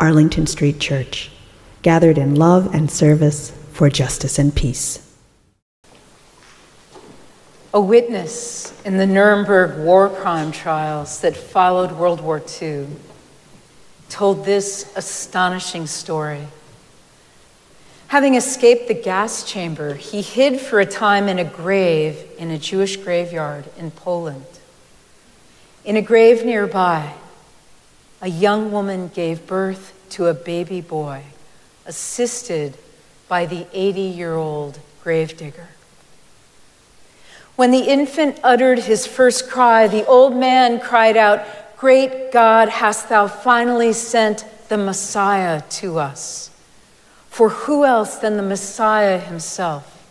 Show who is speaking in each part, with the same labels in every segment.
Speaker 1: Arlington Street Church, gathered in love and service for justice and peace.
Speaker 2: A witness in the Nuremberg war crime trials that followed World War II told this astonishing story. Having escaped the gas chamber, he hid for a time in a grave in a Jewish graveyard in Poland. In a grave nearby, a young woman gave birth to a baby boy, assisted by the 80 year old gravedigger. When the infant uttered his first cry, the old man cried out, Great God, hast thou finally sent the Messiah to us? For who else than the Messiah himself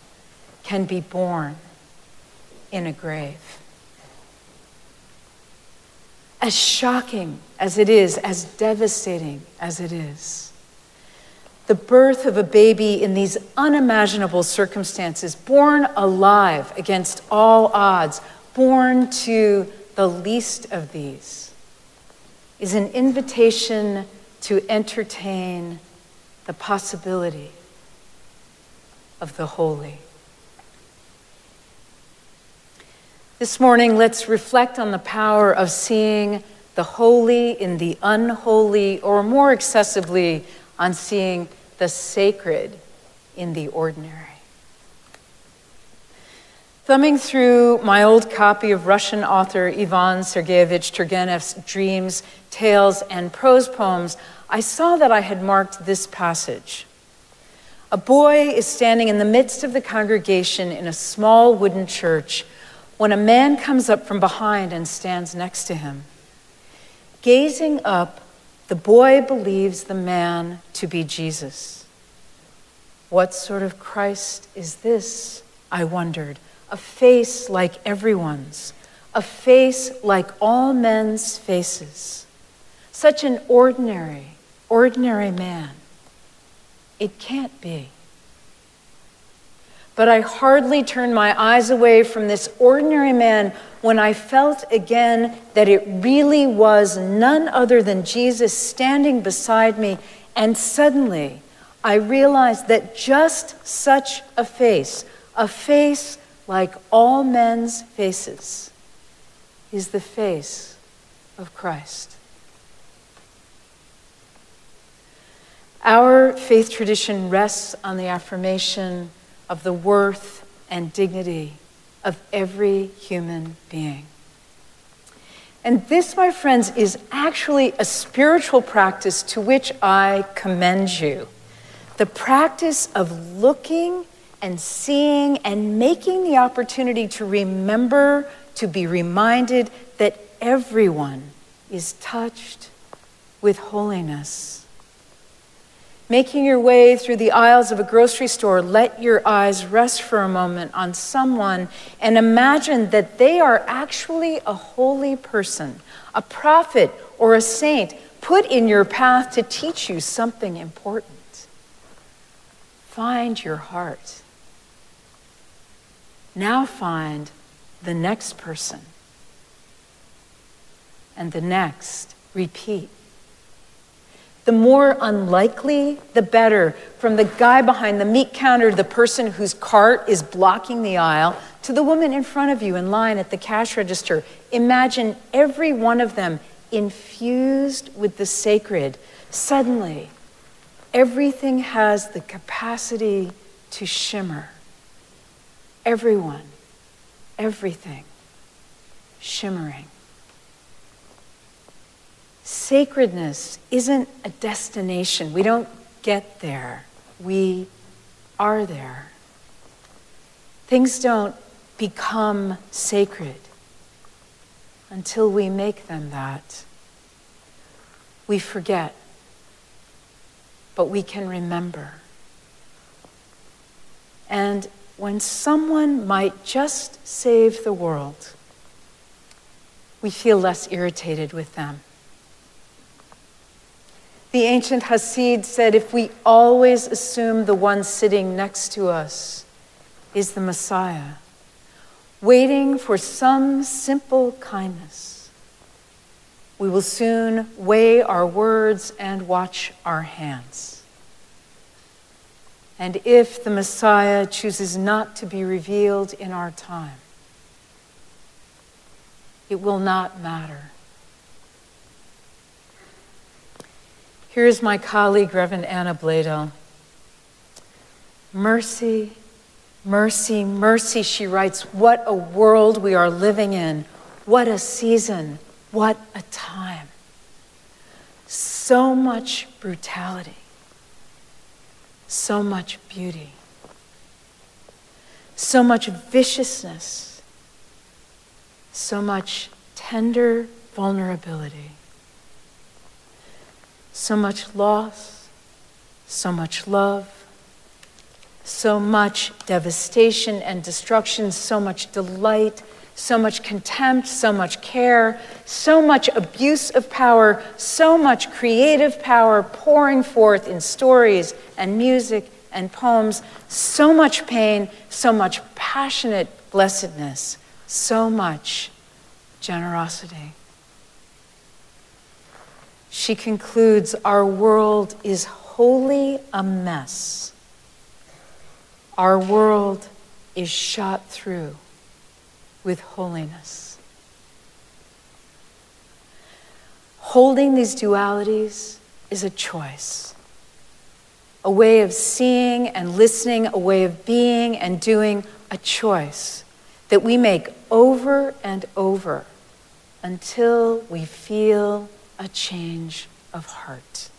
Speaker 2: can be born in a grave? As shocking as it is, as devastating as it is. The birth of a baby in these unimaginable circumstances, born alive against all odds, born to the least of these, is an invitation to entertain the possibility of the holy. This morning, let's reflect on the power of seeing the holy in the unholy, or more excessively, on seeing the sacred in the ordinary. Thumbing through my old copy of Russian author Ivan Sergeyevich Turgenev's Dreams, Tales, and Prose Poems, I saw that I had marked this passage. A boy is standing in the midst of the congregation in a small wooden church when a man comes up from behind and stands next to him. Gazing up, the boy believes the man to be Jesus. What sort of Christ is this? I wondered. A face like everyone's, a face like all men's faces. Such an ordinary, ordinary man. It can't be but I hardly turned my eyes away from this ordinary man when I felt again that it really was none other than Jesus standing beside me. And suddenly I realized that just such a face, a face like all men's faces, is the face of Christ. Our faith tradition rests on the affirmation of the worth and dignity of every human being. And this, my friends, is actually a spiritual practice to which I commend you. The practice of looking and seeing and making the opportunity to remember, to be reminded that everyone is touched with holiness Making your way through the aisles of a grocery store, let your eyes rest for a moment on someone and imagine that they are actually a holy person, a prophet or a saint put in your path to teach you something important. Find your heart. Now find the next person and the next. Repeat the more unlikely, the better. From the guy behind the meat counter, the person whose cart is blocking the aisle, to the woman in front of you in line at the cash register. Imagine every one of them infused with the sacred. Suddenly, everything has the capacity to shimmer. Everyone, everything shimmering. Sacredness isn't a destination. We don't get there, we are there. Things don't become sacred until we make them that. We forget but we can remember. And when someone might just save the world, we feel less irritated with them. The ancient Hasid said if we always assume the one sitting next to us is the Messiah, waiting for some simple kindness, we will soon weigh our words and watch our hands. And if the Messiah chooses not to be revealed in our time, it will not matter. Here's my colleague, Reverend Anna Blaedel. Mercy, mercy, mercy, she writes. What a world we are living in. What a season. What a time. So much brutality. So much beauty. So much viciousness. So much tender vulnerability so much loss, so much love, so much devastation and destruction, so much delight, so much contempt, so much care, so much abuse of power, so much creative power pouring forth in stories and music and poems, so much pain, so much passionate blessedness, so much generosity. She concludes Our world is wholly a mess. Our world is shot through with holiness. Holding these dualities is a choice, a way of seeing and listening, a way of being and doing, a choice that we make over and over until we feel a change of heart.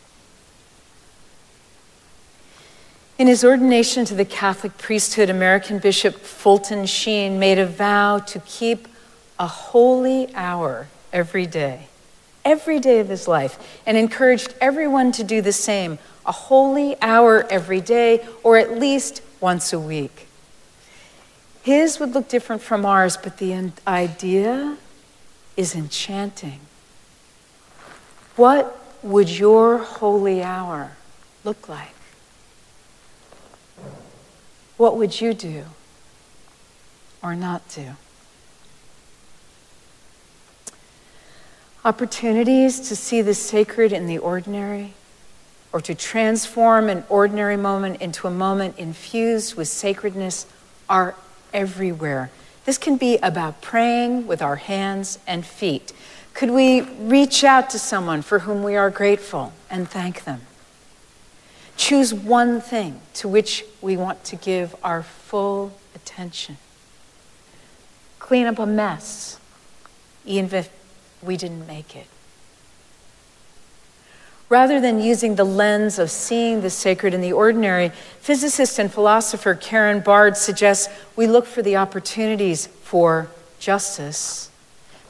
Speaker 2: In his ordination to the Catholic priesthood, American Bishop Fulton Sheen made a vow to keep a holy hour every day, every day of his life, and encouraged everyone to do the same a holy hour every day, or at least once a week. His would look different from ours, but the idea is enchanting. What would your holy hour look like? What would you do or not do? Opportunities to see the sacred in the ordinary or to transform an ordinary moment into a moment infused with sacredness are everywhere. This can be about praying with our hands and feet. Could we reach out to someone for whom we are grateful and thank them? Choose one thing to which we want to give our full attention. Clean up a mess, even if we didn't make it. Rather than using the lens of seeing the sacred in the ordinary, physicist and philosopher Karen Barad suggests we look for the opportunities for justice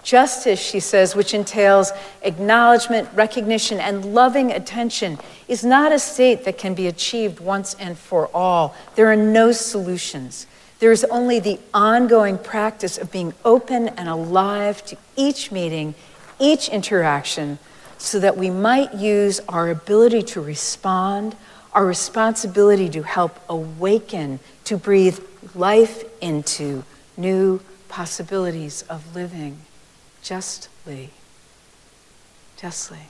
Speaker 2: Justice, she says, which entails acknowledgement, recognition, and loving attention, is not a state that can be achieved once and for all. There are no solutions. There is only the ongoing practice of being open and alive to each meeting, each interaction, so that we might use our ability to respond, our responsibility to help awaken, to breathe life into new possibilities of living justly. Justly.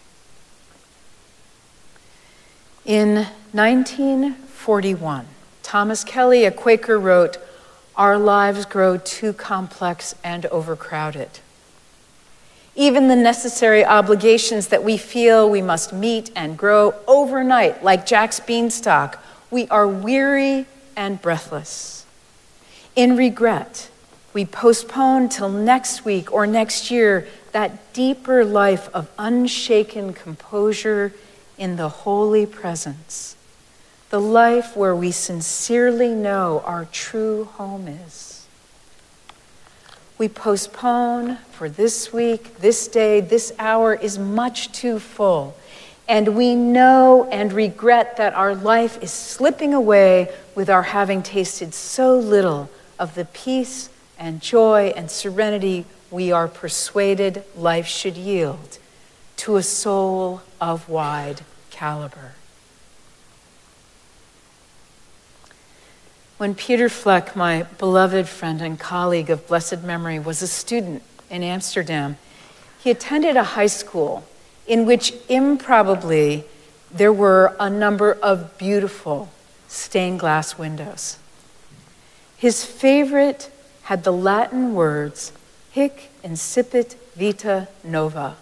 Speaker 2: In 1941, Thomas Kelly, a Quaker, wrote, Our lives grow too complex and overcrowded. Even the necessary obligations that we feel we must meet and grow overnight, like Jack's beanstalk, we are weary and breathless. In regret, we postpone till next week or next year that deeper life of unshaken composure in the holy presence, the life where we sincerely know our true home is. We postpone for this week, this day, this hour is much too full. and we know and regret that our life is slipping away with our having tasted so little of the peace and joy and serenity we are persuaded life should yield to a soul of wide caliber. When Peter Fleck, my beloved friend and colleague of blessed memory, was a student in Amsterdam, he attended a high school in which improbably there were a number of beautiful stained glass windows. His favorite had the Latin words hic incipit vita nova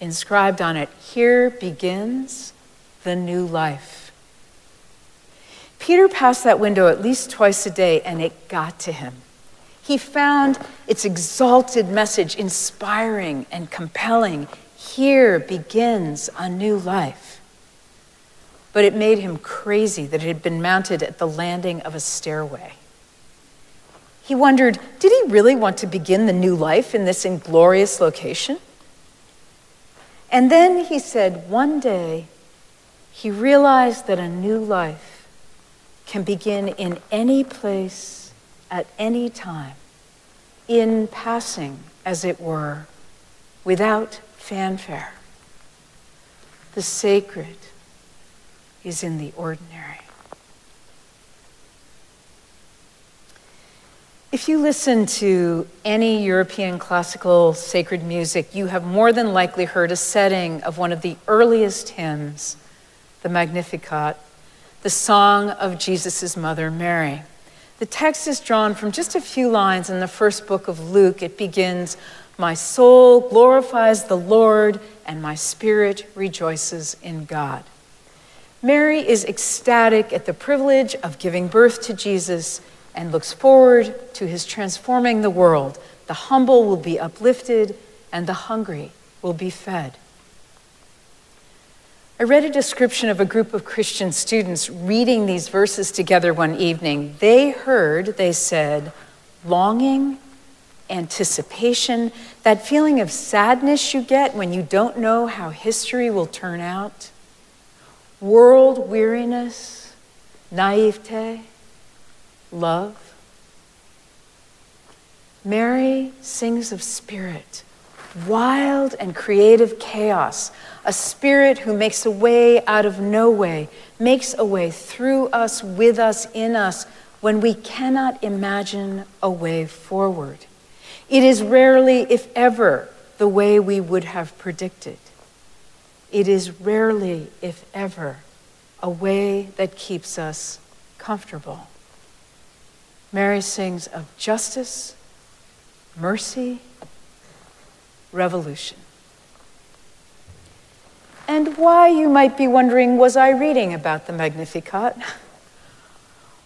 Speaker 2: inscribed on it. Here begins the new life. Peter passed that window at least twice a day, and it got to him. He found its exalted message inspiring and compelling. Here begins a new life. But it made him crazy that it had been mounted at the landing of a stairway. He wondered did he really want to begin the new life in this inglorious location? And then he said, one day, he realized that a new life can begin in any place at any time, in passing, as it were, without fanfare. The sacred is in the ordinary. If you listen to any European classical sacred music, you have more than likely heard a setting of one of the earliest hymns, the Magnificat the song of Jesus' mother, Mary. The text is drawn from just a few lines in the first book of Luke. It begins, My soul glorifies the Lord, and my spirit rejoices in God. Mary is ecstatic at the privilege of giving birth to Jesus and looks forward to his transforming the world. The humble will be uplifted, and the hungry will be fed. I read a description of a group of Christian students reading these verses together one evening. They heard, they said, longing, anticipation, that feeling of sadness you get when you don't know how history will turn out, world weariness, naivete, love. Mary sings of spirit, wild and creative chaos a spirit who makes a way out of no way, makes a way through us, with us, in us, when we cannot imagine a way forward. It is rarely, if ever, the way we would have predicted. It is rarely, if ever, a way that keeps us comfortable. Mary sings of justice, mercy, revolution. And why, you might be wondering, was I reading about the Magnificat?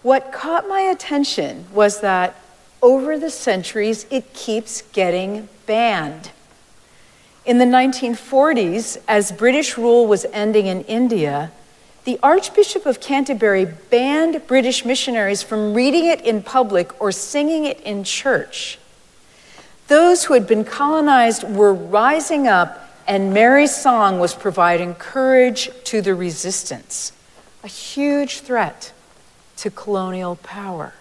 Speaker 2: What caught my attention was that over the centuries, it keeps getting banned. In the 1940s, as British rule was ending in India, the Archbishop of Canterbury banned British missionaries from reading it in public or singing it in church. Those who had been colonized were rising up and Mary's song was providing courage to the resistance, a huge threat to colonial power.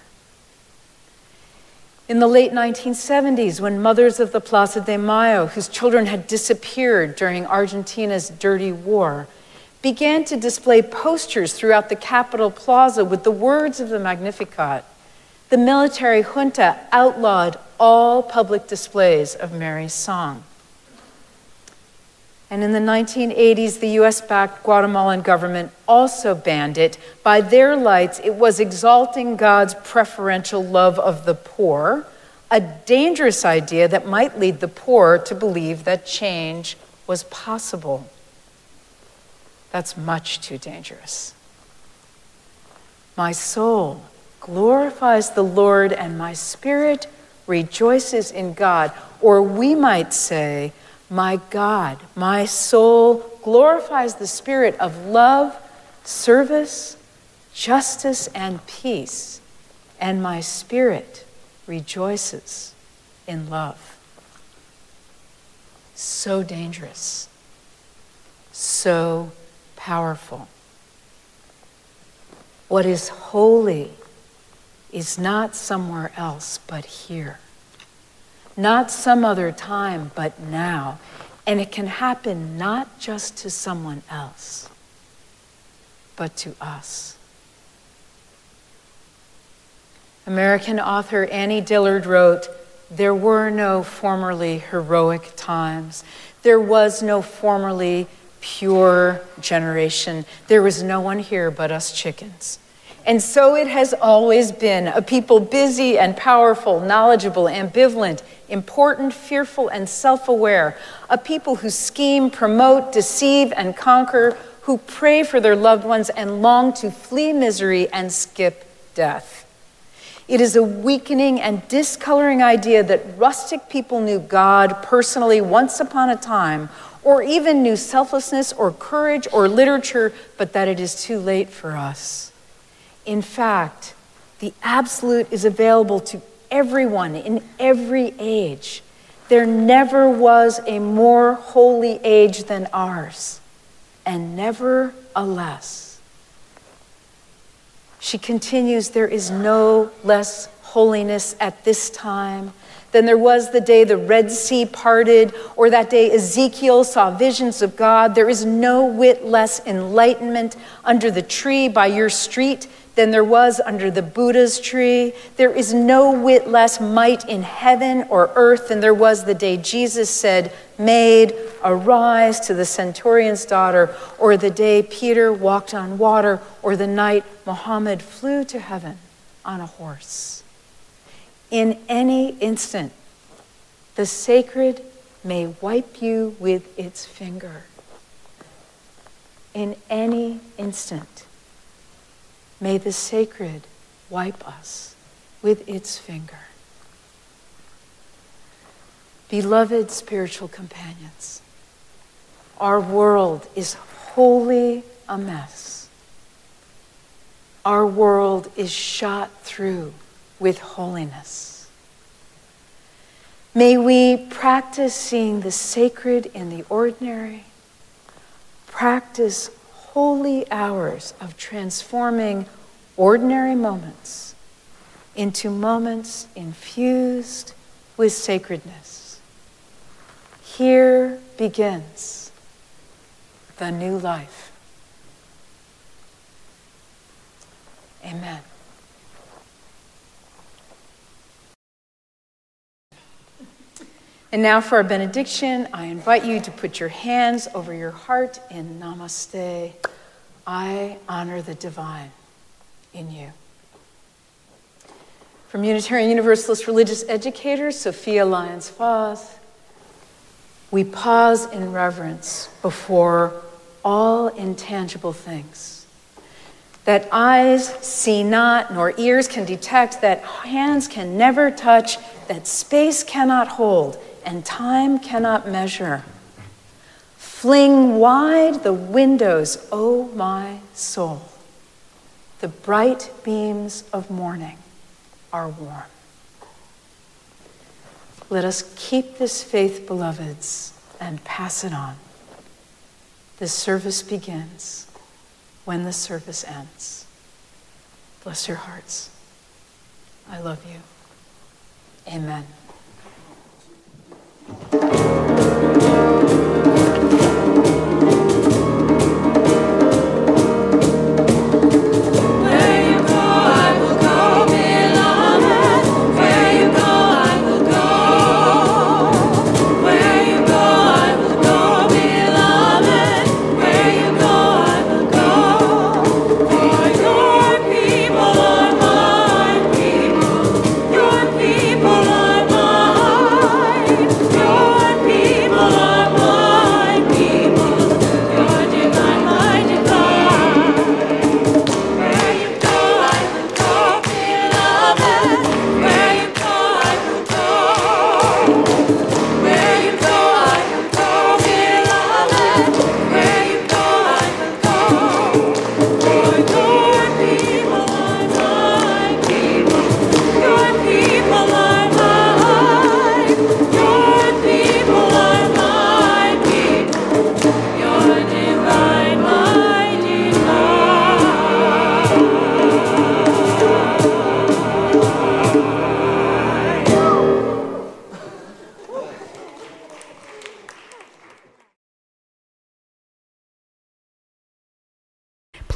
Speaker 2: In the late 1970s, when mothers of the Plaza de Mayo, whose children had disappeared during Argentina's dirty war, began to display posters throughout the capital Plaza with the words of the Magnificat, the military junta outlawed all public displays of Mary's song. And in the 1980s, the US backed Guatemalan government also banned it. By their lights, it was exalting God's preferential love of the poor, a dangerous idea that might lead the poor to believe that change was possible. That's much too dangerous. My soul glorifies the Lord, and my spirit rejoices in God. Or we might say, my God, my soul glorifies the spirit of love, service, justice, and peace, and my spirit rejoices in love. So dangerous, so powerful. What is holy is not somewhere else but here. Not some other time but now. And it can happen not just to someone else, but to us. American author Annie Dillard wrote, There were no formerly heroic times. There was no formerly pure generation. There was no one here but us chickens. And so it has always been a people busy and powerful, knowledgeable, ambivalent, important, fearful, and self aware. A people who scheme, promote, deceive, and conquer, who pray for their loved ones and long to flee misery and skip death. It is a weakening and discoloring idea that rustic people knew God personally once upon a time, or even knew selflessness or courage or literature, but that it is too late for us. In fact, the absolute is available to everyone in every age. There never was a more holy age than ours, and never a less. She continues, There is no less holiness at this time than there was the day the Red Sea parted, or that day Ezekiel saw visions of God. There is no whit less enlightenment under the tree by your street than there was under the Buddha's tree. There is no whit less might in heaven or earth than there was the day Jesus said, Maid, arise to the centurion's daughter, or the day Peter walked on water, or the night Muhammad flew to heaven on a horse. In any instant, the sacred may wipe you with its finger. In any instant, May the sacred wipe us with its finger. Beloved spiritual companions, our world is wholly a mess. Our world is shot through with holiness. May we practice seeing the sacred in the ordinary, practice holy hours of transforming ordinary moments into moments infused with sacredness. Here begins the new life. Amen. And now for our benediction, I invite you to put your hands over your heart in namaste. I honor the divine in you. From Unitarian Universalist religious educator Sophia Lyons Fahs, we pause in reverence before all intangible things that eyes see not, nor ears can detect, that hands can never touch, that space cannot hold, and time cannot measure. Fling wide the windows, O oh my soul. The bright beams of morning are warm. Let us keep this faith, beloveds, and pass it on. The service begins when the service ends. Bless your hearts. I love you. Amen.